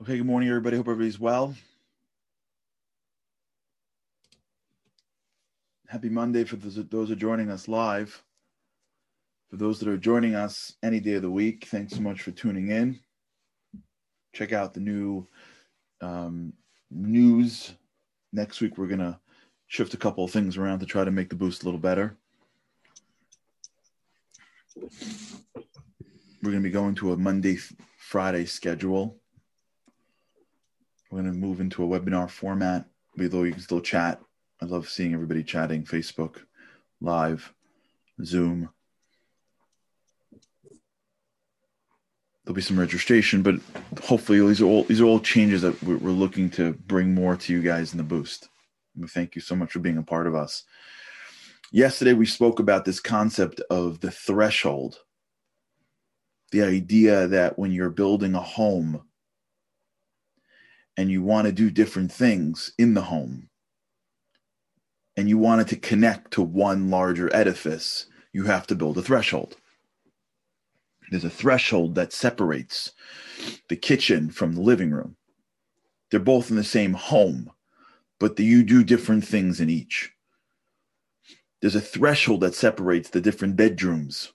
Okay, good morning, everybody. Hope everybody's well. Happy Monday for those, who are joining us live. For those that are joining us any day of the week, thanks so much for tuning in. Check out the new um, news. Next week, we're going to shift a couple of things around to try to make the boost a little better. We're going to be going to a Monday, Friday schedule we're going to move into a webinar format, although you can still chat. I love seeing everybody chatting Facebook, live, Zoom. There'll be some registration, but hopefully these are all these are all changes that we're, looking to bring more to you guys in the boost. We thank you so much for being a part of us. Yesterday we spoke about this concept of the threshold, the idea that when you're building a home and you want to do different things in the home and you want it to connect to one larger edifice, you have to build a threshold. There's a threshold that separates the kitchen from the living room. They're both in the same home, but the, you do different things in each. There's a threshold that separates the different bedrooms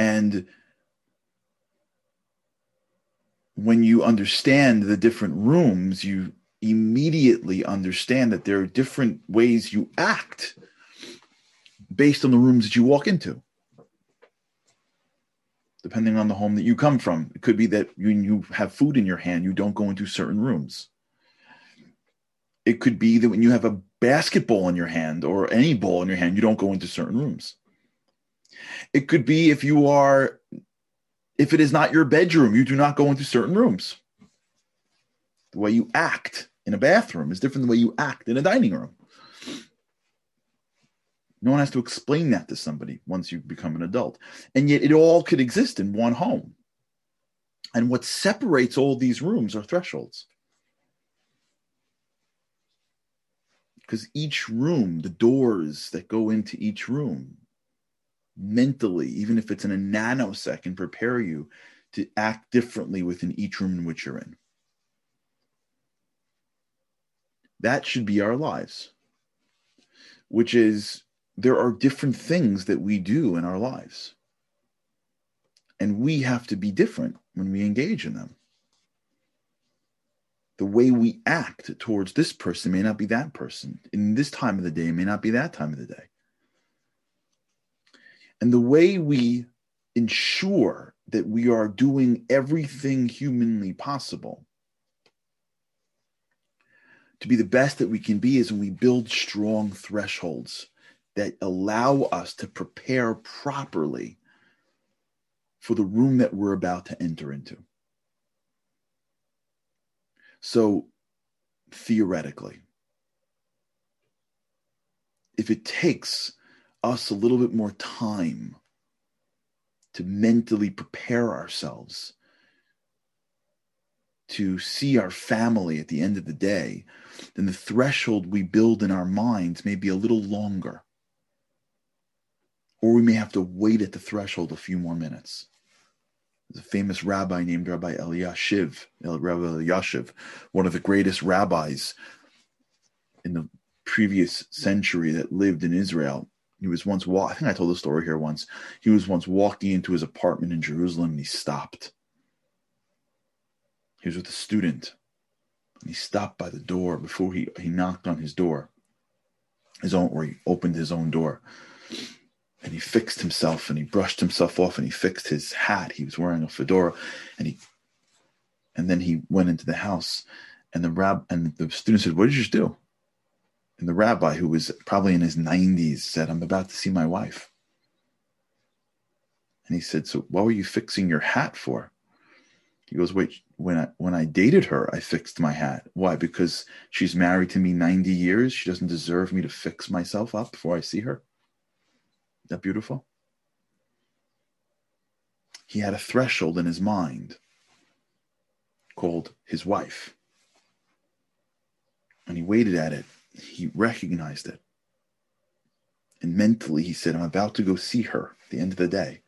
And when you understand the different rooms, you immediately understand that there are different ways you act based on the rooms that you walk into. Depending on the home that you come from, it could be that when you have food in your hand, you don't go into certain rooms. It could be that when you have a basketball in your hand or any ball in your hand, you don't go into certain rooms. It could be if you are, if it is not your bedroom, you do not go into certain rooms. The way you act in a bathroom is different than the way you act in a dining room. No one has to explain that to somebody once you become an adult. And yet it all could exist in one home. And what separates all these rooms are thresholds. Because each room, the doors that go into each room, mentally, even if it's in a nanosecond, prepare you to act differently within each room in which you're in. That should be our lives, which is there are different things that we do in our lives. And we have to be different when we engage in them. The way we act towards this person may not be that person. In this time of the day, may not be that time of the day. And the way we ensure that we are doing everything humanly possible to be the best that we can be is when we build strong thresholds that allow us to prepare properly for the room that we're about to enter into. So, theoretically, if it takes us a little bit more time to mentally prepare ourselves to see our family at the end of the day, then the threshold we build in our minds may be a little longer. Or we may have to wait at the threshold a few more minutes. There's a famous rabbi named Rabbi Eliashiv, Rabbi Eliashiv, one of the greatest rabbis in the previous century that lived in Israel. He was once. I think I told the story here once. He was once walking into his apartment in Jerusalem and he stopped. He was with a student. And he stopped by the door before he, he knocked on his door. His own or he opened his own door. And he fixed himself and he brushed himself off and he fixed his hat. He was wearing a fedora and he and then he went into the house and the rab and the student said, What did you just do? And the rabbi, who was probably in his 90s, said, I'm about to see my wife. And he said, So what were you fixing your hat for? He goes, Wait, when I when I dated her, I fixed my hat. Why? Because she's married to me 90 years. She doesn't deserve me to fix myself up before I see her. Isn't that beautiful? He had a threshold in his mind called his wife. And he waited at it he recognized it. And mentally, he said, I'm about to go see her at the end of the day.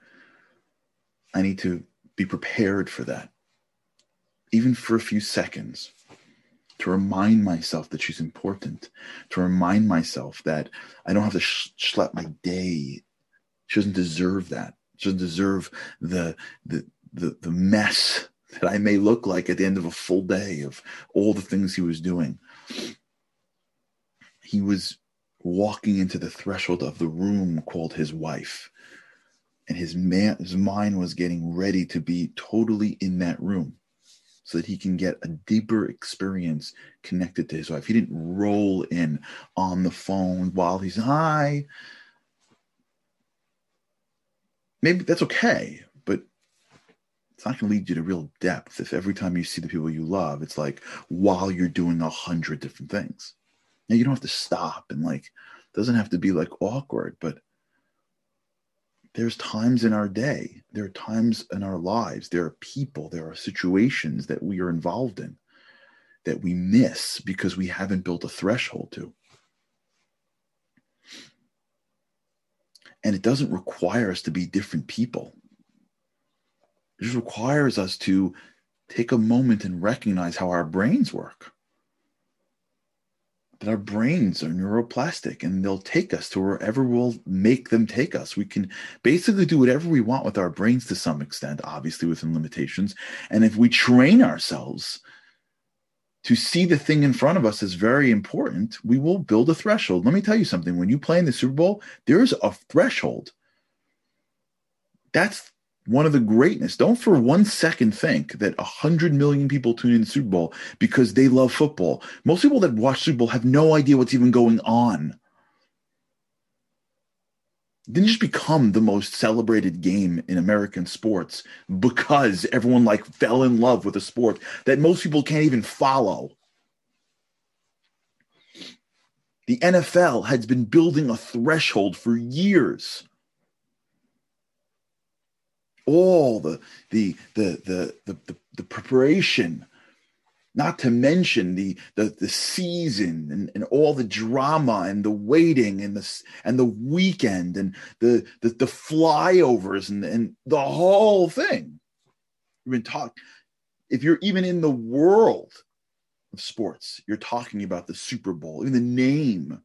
I need to be prepared for that, even for a few seconds, to remind myself that she's important, to remind myself that I don't have to schlep my day. She doesn't deserve that. She doesn't deserve the, the, the, the mess that I may look like at the end of a full day of all the things he was doing. He was walking into the threshold of the room called his wife. And his, man, his mind was getting ready to be totally in that room so that he can get a deeper experience connected to his wife. He didn't roll in on the phone while he's hi. Maybe that's okay, but it's not going to lead you to real depth if every time you see the people you love, it's like while you're doing a hundred different things. Now you don't have to stop and like it doesn't have to be like awkward, but there's times in our day, there are times in our lives, there are people, there are situations that we are involved in that we miss because we haven't built a threshold to. And it doesn't require us to be different people. It just requires us to take a moment and recognize how our brains work that our brains are neuroplastic and they'll take us to wherever we'll make them take us. We can basically do whatever we want with our brains to some extent, obviously within limitations. And if we train ourselves to see the thing in front of us as very important, we will build a threshold. Let me tell you something when you play in the Super Bowl, there's a threshold. That's one of the greatness. Don't for one second think that a hundred million people tune in Super Bowl because they love football. Most people that watch Super Bowl have no idea what's even going on. It didn't just become the most celebrated game in American sports because everyone like fell in love with a sport that most people can't even follow. The NFL has been building a threshold for years all the the the the the, the, preparation not to mention the the, the season and, and all the drama and the waiting and the and the weekend and the the, the flyovers and, and the whole thing. We've been talking. If you're even in the world of sports, you're talking about the Super Bowl, even the name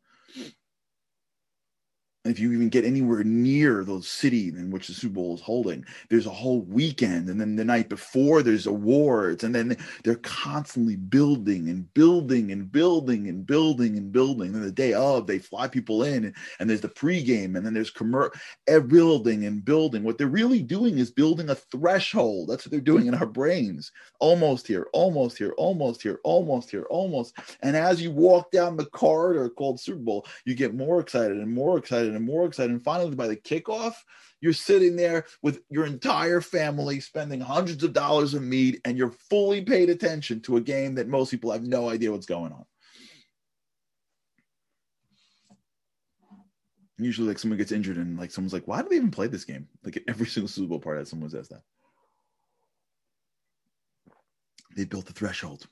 if you even get anywhere near the city in which the Super Bowl is holding, there's a whole weekend. And then the night before, there's awards. And then they're constantly building and building and building and building and building. And the day of, they fly people in, and, and there's the pregame, and then there's commer- eh, building and building. What they're really doing is building a threshold. That's what they're doing in our brains. Almost here, almost here, almost here, almost here, almost. And as you walk down the corridor called Super Bowl, you get more excited and more excited and more excited. And finally, by the kickoff, you're sitting there with your entire family spending hundreds of dollars of meat, and you're fully paid attention to a game that most people have no idea what's going on. Usually, like someone gets injured, and like someone's like, "Why do they even play this game?" Like every single Super Bowl part, someone says that. They built the threshold.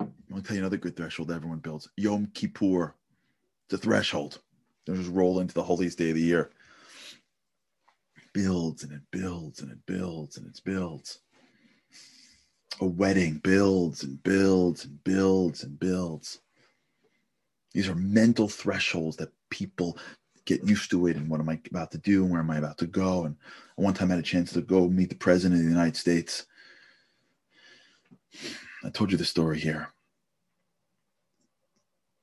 I'll tell you another good threshold that everyone builds. Yom Kippur. It's a threshold. Don't just roll into the holiest day of the year. Builds and it builds and it builds and it builds. A wedding builds and builds and builds and builds. These are mental thresholds that people get used to it and what am I about to do and where am I about to go. And one time I had a chance to go meet the president of the United States. I told you the story here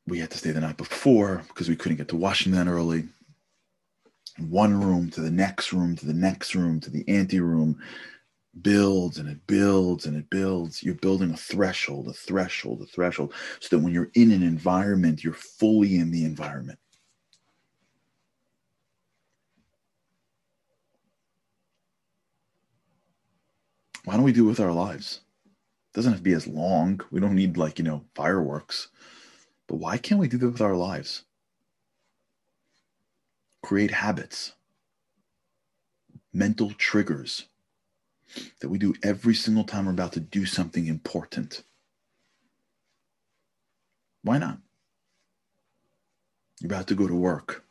we had to stay the night before because we couldn't get to Washington early. One room to the next room to the next room to the ante room builds and it builds and it builds. You're building a threshold, a threshold, a threshold, so that when you're in an environment, you're fully in the environment. Why don't we do it with our lives? It doesn't have to be as long. We don't need like, you know, fireworks. But why can't we do that with our lives? Create habits, mental triggers that we do every single time we're about to do something important. Why not? You're about to go to work.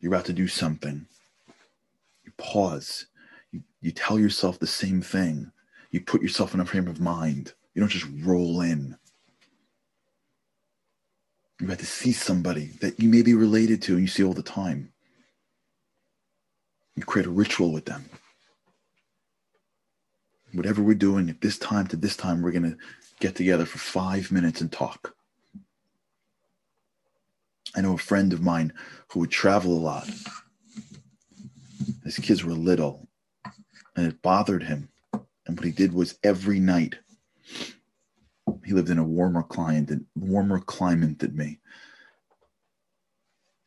You're about to do something. You pause. You, you tell yourself the same thing. You put yourself in a frame of mind. You don't just roll in. You're about to see somebody that you may be related to and you see all the time. You create a ritual with them. Whatever we're doing at this time to this time, we're going to get together for five minutes and talk. I know a friend of mine who would travel a lot. His kids were little and it bothered him. And what he did was every night, he lived in a warmer climate than warmer climate than me.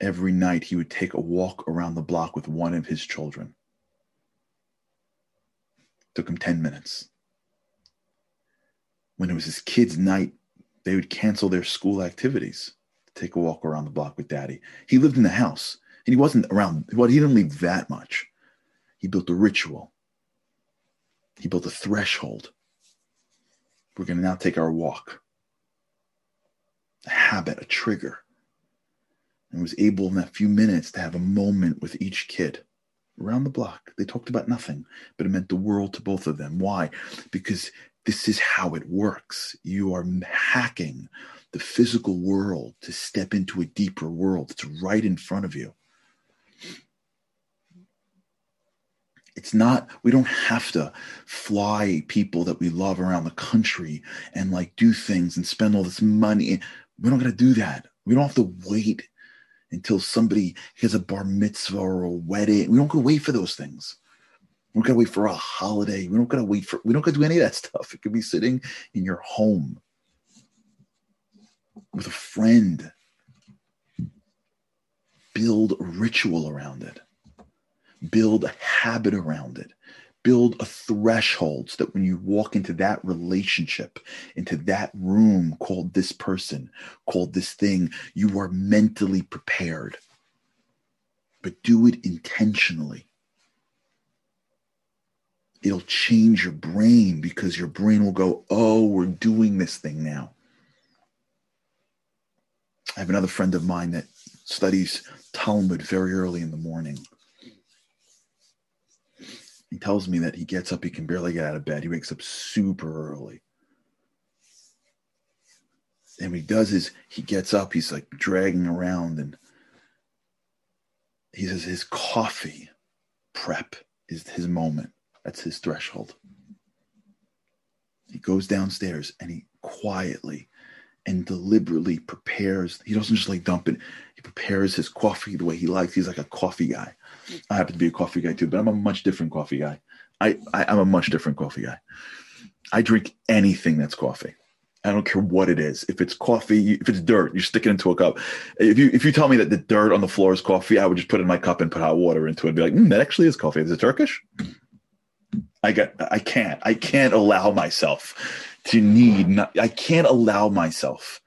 Every night he would take a walk around the block with one of his children. Took him 10 minutes. When it was his kids' night, they would cancel their school activities to take a walk around the block with daddy. He lived in the house and he wasn't around, well, he didn't leave that much. He built a ritual, he built a threshold. We're going to now take our walk. A habit, a trigger. And was able in that few minutes to have a moment with each kid around the block. They talked about nothing, but it meant the world to both of them. Why? Because this is how it works. You are hacking the physical world to step into a deeper world. It's right in front of you. It's not, we don't have to fly people that we love around the country and like do things and spend all this money. We don't got to do that. We don't have to wait until somebody has a bar mitzvah or a wedding. We don't got to wait for those things. We don't got to wait for a holiday. We don't got to wait for, we don't got to do any of that stuff. It could be sitting in your home with a friend. Build a ritual around it build a habit around it. Build a threshold so that when you walk into that relationship into that room called this person called this thing you are mentally prepared. But do it intentionally. It'll change your brain because your brain will go oh we're doing this thing now. I have another friend of mine that studies talmud very early in the morning he tells me that he gets up, he can barely get out of bed. He wakes up super early. And what he does is he gets up, he's like dragging around, and he says his coffee prep is his moment. That's his threshold. He goes downstairs and he quietly and deliberately prepares. He doesn't just like dump it. He prepares his coffee the way he likes. He's like a coffee guy. I happen to be a coffee guy too, but I'm a much different coffee guy. I, I I'm a much different coffee guy. I drink anything that's coffee. I don't care what it is. If it's coffee, if it's dirt, you stick it into a cup. If you if you tell me that the dirt on the floor is coffee, I would just put it in my cup and put hot water into it and be like, mm, that actually is coffee. Is it Turkish? I got I can't. I can't allow myself to need not, I can't allow myself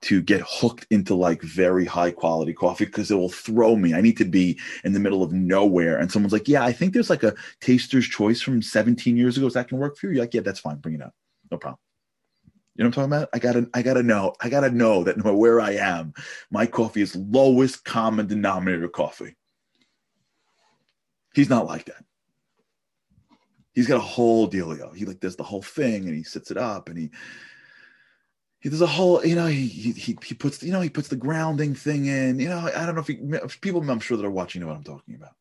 to get hooked into like very high quality coffee because it will throw me. I need to be in the middle of nowhere. And someone's like, Yeah, I think there's like a taster's choice from 17 years ago. Is that can work for you? You're like, yeah, that's fine. Bring it up. No problem. You know what I'm talking about? I gotta, I gotta know, I gotta know that no matter where I am, my coffee is lowest common denominator coffee. He's not like that. He's got a whole dealio. He like does the whole thing and he sits it up and he he does a whole you know he, he he puts you know he puts the grounding thing in. You know i don't know if, he, if people i'm sure that are watching know what i'm talking about.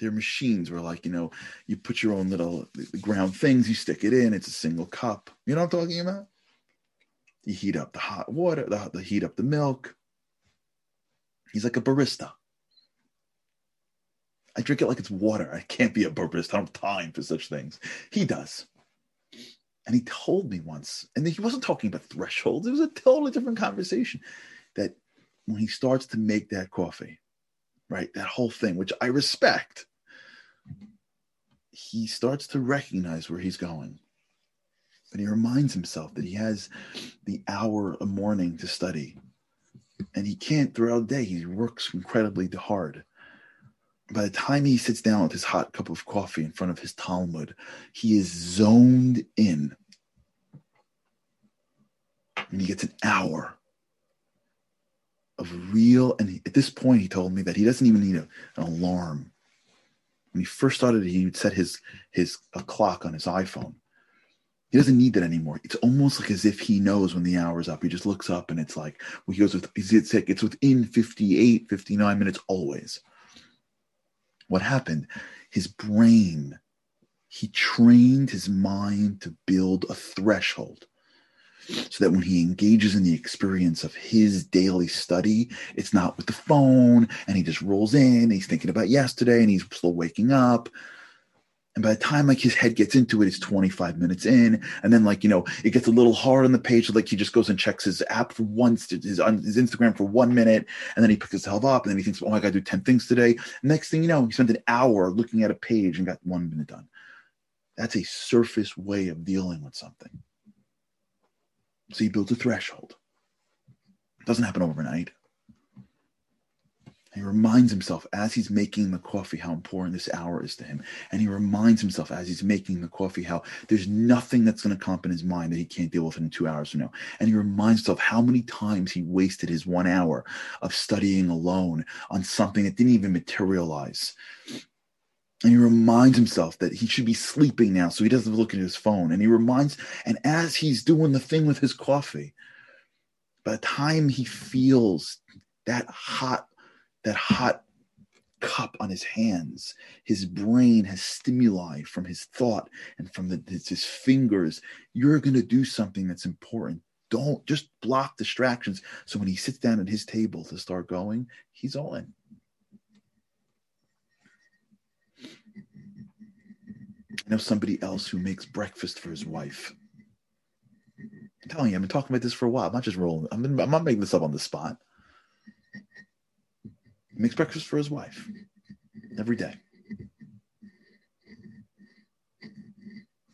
They're machines where like you know you put your own little ground things you stick it in it's a single cup. You know what i'm talking about? You heat up the hot water the, the heat up the milk. He's like a barista i drink it like it's water i can't be a barista i don't have time for such things he does and he told me once, and he wasn't talking about thresholds, it was a totally different conversation. That when he starts to make that coffee, right, that whole thing, which I respect, he starts to recognize where he's going. But he reminds himself that he has the hour a morning to study. And he can't throughout the day. He works incredibly hard. By the time he sits down with his hot cup of coffee in front of his Talmud, he is zoned in and he gets an hour. of real. And at this point, he told me that he doesn't even need a, an alarm. When he first started, he would set his his a clock on his iPhone. He doesn't need that anymore. It's almost like as if he knows when the hour's up. He just looks up and it's like, well, he goes with, it's, it's within 58, 59 minutes always. What happened? His brain, he trained his mind to build a threshold so that when he engages in the experience of his daily study, it's not with the phone and he just rolls in, he's thinking about yesterday and he's still waking up. And by the time like his head gets into it, it's 25 minutes in. And then like, you know, it gets a little hard on the page. Like he just goes and checks his app for once, his, his Instagram for one minute. And then he picks himself up and then he thinks, oh, I got to do 10 things today. Next thing you know, he spent an hour looking at a page and got one minute done. That's a surface way of dealing with something. So he builds a threshold. It doesn't happen overnight. He reminds himself as he's making the coffee how important this hour is to him. And he reminds himself as he's making the coffee how there's nothing that's going to come up in his mind that he can't deal with in two hours from now. And he reminds himself how many times he wasted his one hour of studying alone on something that didn't even materialize. And he reminds himself that he should be sleeping now so he doesn't look at his phone. And he reminds, and as he's doing the thing with his coffee, by the time he feels that hot that hot cup on his hands. His brain has stimuli from his thought and from the, his, fingers. You're going to do something that's important. Don't just block distractions. So when he sits down at his table to start going, he's all in. I know somebody else who makes breakfast for his wife. I'm telling you, I've been talking about this for a while. I'm not just rolling. I'm, I'm not making this up on the spot. He makes breakfast for his wife every day.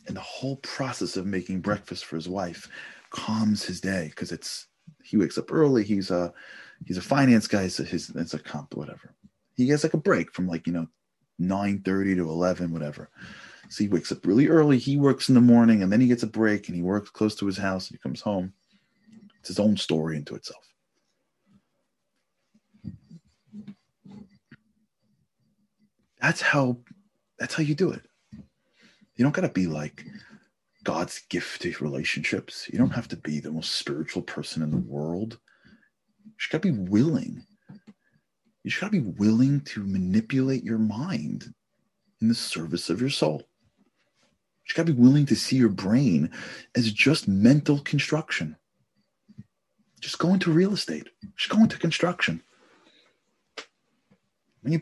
And the whole process of making breakfast for his wife calms his day because it's he wakes up early. He's a he's a finance guy, so his it's a comp, whatever. He has like a break from like, you know, 9 30 to 11, whatever. So he wakes up really early. He works in the morning and then he gets a break and he works close to his house and he comes home. It's his own story into itself. That's how that's how you do it. You don't gotta be like God's gift to relationships. You don't have to be the most spiritual person in the world. You gotta be willing. You gotta be willing to manipulate your mind in the service of your soul. You gotta be willing to see your brain as just mental construction. Just go into real estate. Just go into construction. When you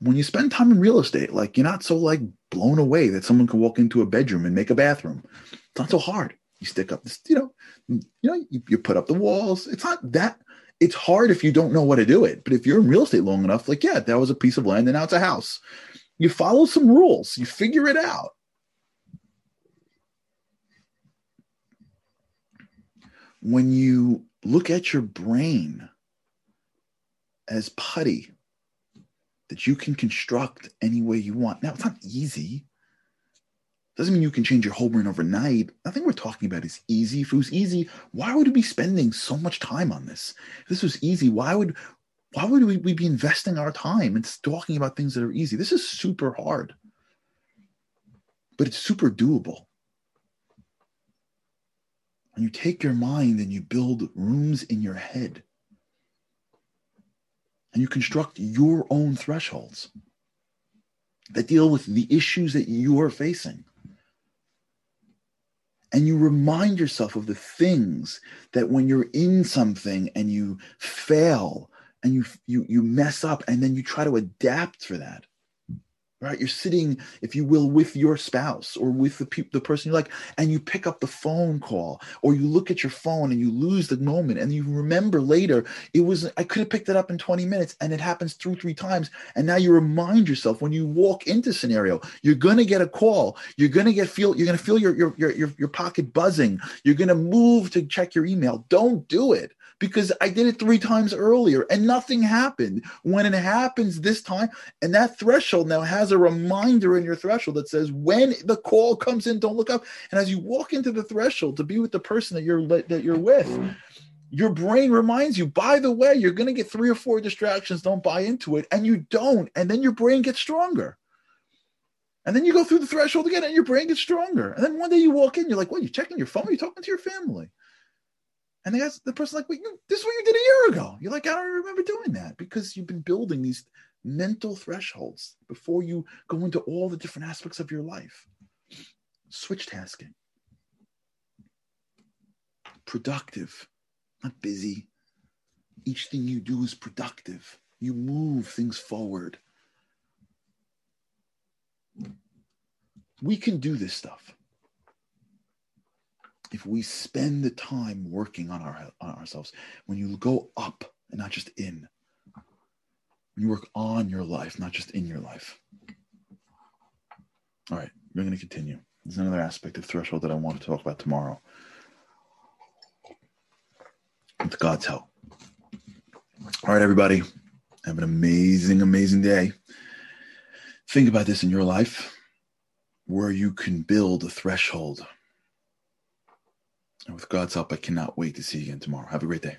when you spend time in real estate, like you're not so like blown away that someone can walk into a bedroom and make a bathroom. It's not so hard. You stick up this, you know, you know, you, you put up the walls. It's not that it's hard if you don't know what to do it. But if you're in real estate long enough, like, yeah, that was a piece of land and now it's a house. You follow some rules, you figure it out. When you look at your brain as putty, that you can construct any way you want. Now, it's not easy. Doesn't mean you can change your whole brain overnight. Nothing we're talking about is easy. If it was easy, why would we be spending so much time on this? If this was easy, why would why would we, we be investing our time and talking about things that are easy? This is super hard, but it's super doable. When you take your mind and you build rooms in your head and you construct your own thresholds that deal with the issues that you are facing. And you remind yourself of the things that when you're in something and you fail and you, you, you mess up and then you try to adapt for that right? You're sitting if you will with your spouse or with the pe- the person you like and you pick up the phone call or you look at your phone and you lose the moment and you remember later it was i could have picked it up in 20 minutes and it happens two three times. And now you remind yourself when you walk into scenario you're going to get a call. You're going to get feel you're to feel your, your your your your pocket buzzing. You're going to move to check your email. Don't do it because I did it three times earlier and nothing happened. When it happens this time, and that threshold now has a reminder in your threshold that says when the call comes in, don't look up. And as you walk into the threshold to be with the person that you're that you're with, your brain reminds you, by the way, you're going to get three or four distractions. Don't buy into it. And you don't. And then your brain gets stronger. And then you go through the threshold again and your brain gets stronger. And then one day you walk in, you're like, what? You're checking your phone? You're talking to your family. And they ask the person, like, wait, you, this is what you did a year ago. You're like, I don't remember doing that because you've been building these mental thresholds before you go into all the different aspects of your life. Switch tasking. Productive not busy. Each thing you do is productive. You move things forward. We can do this stuff if we spend the time working on, our, on ourselves. When you go up and not just in, when you work on your life, not just in your life. All right, we're going to continue. There's another aspect of threshold that I want to talk about tomorrow with God's help. All right, everybody, have an amazing, amazing day. Think about this in your life where you can build a threshold. And with God's help, I cannot wait to see you again tomorrow. Have a great day.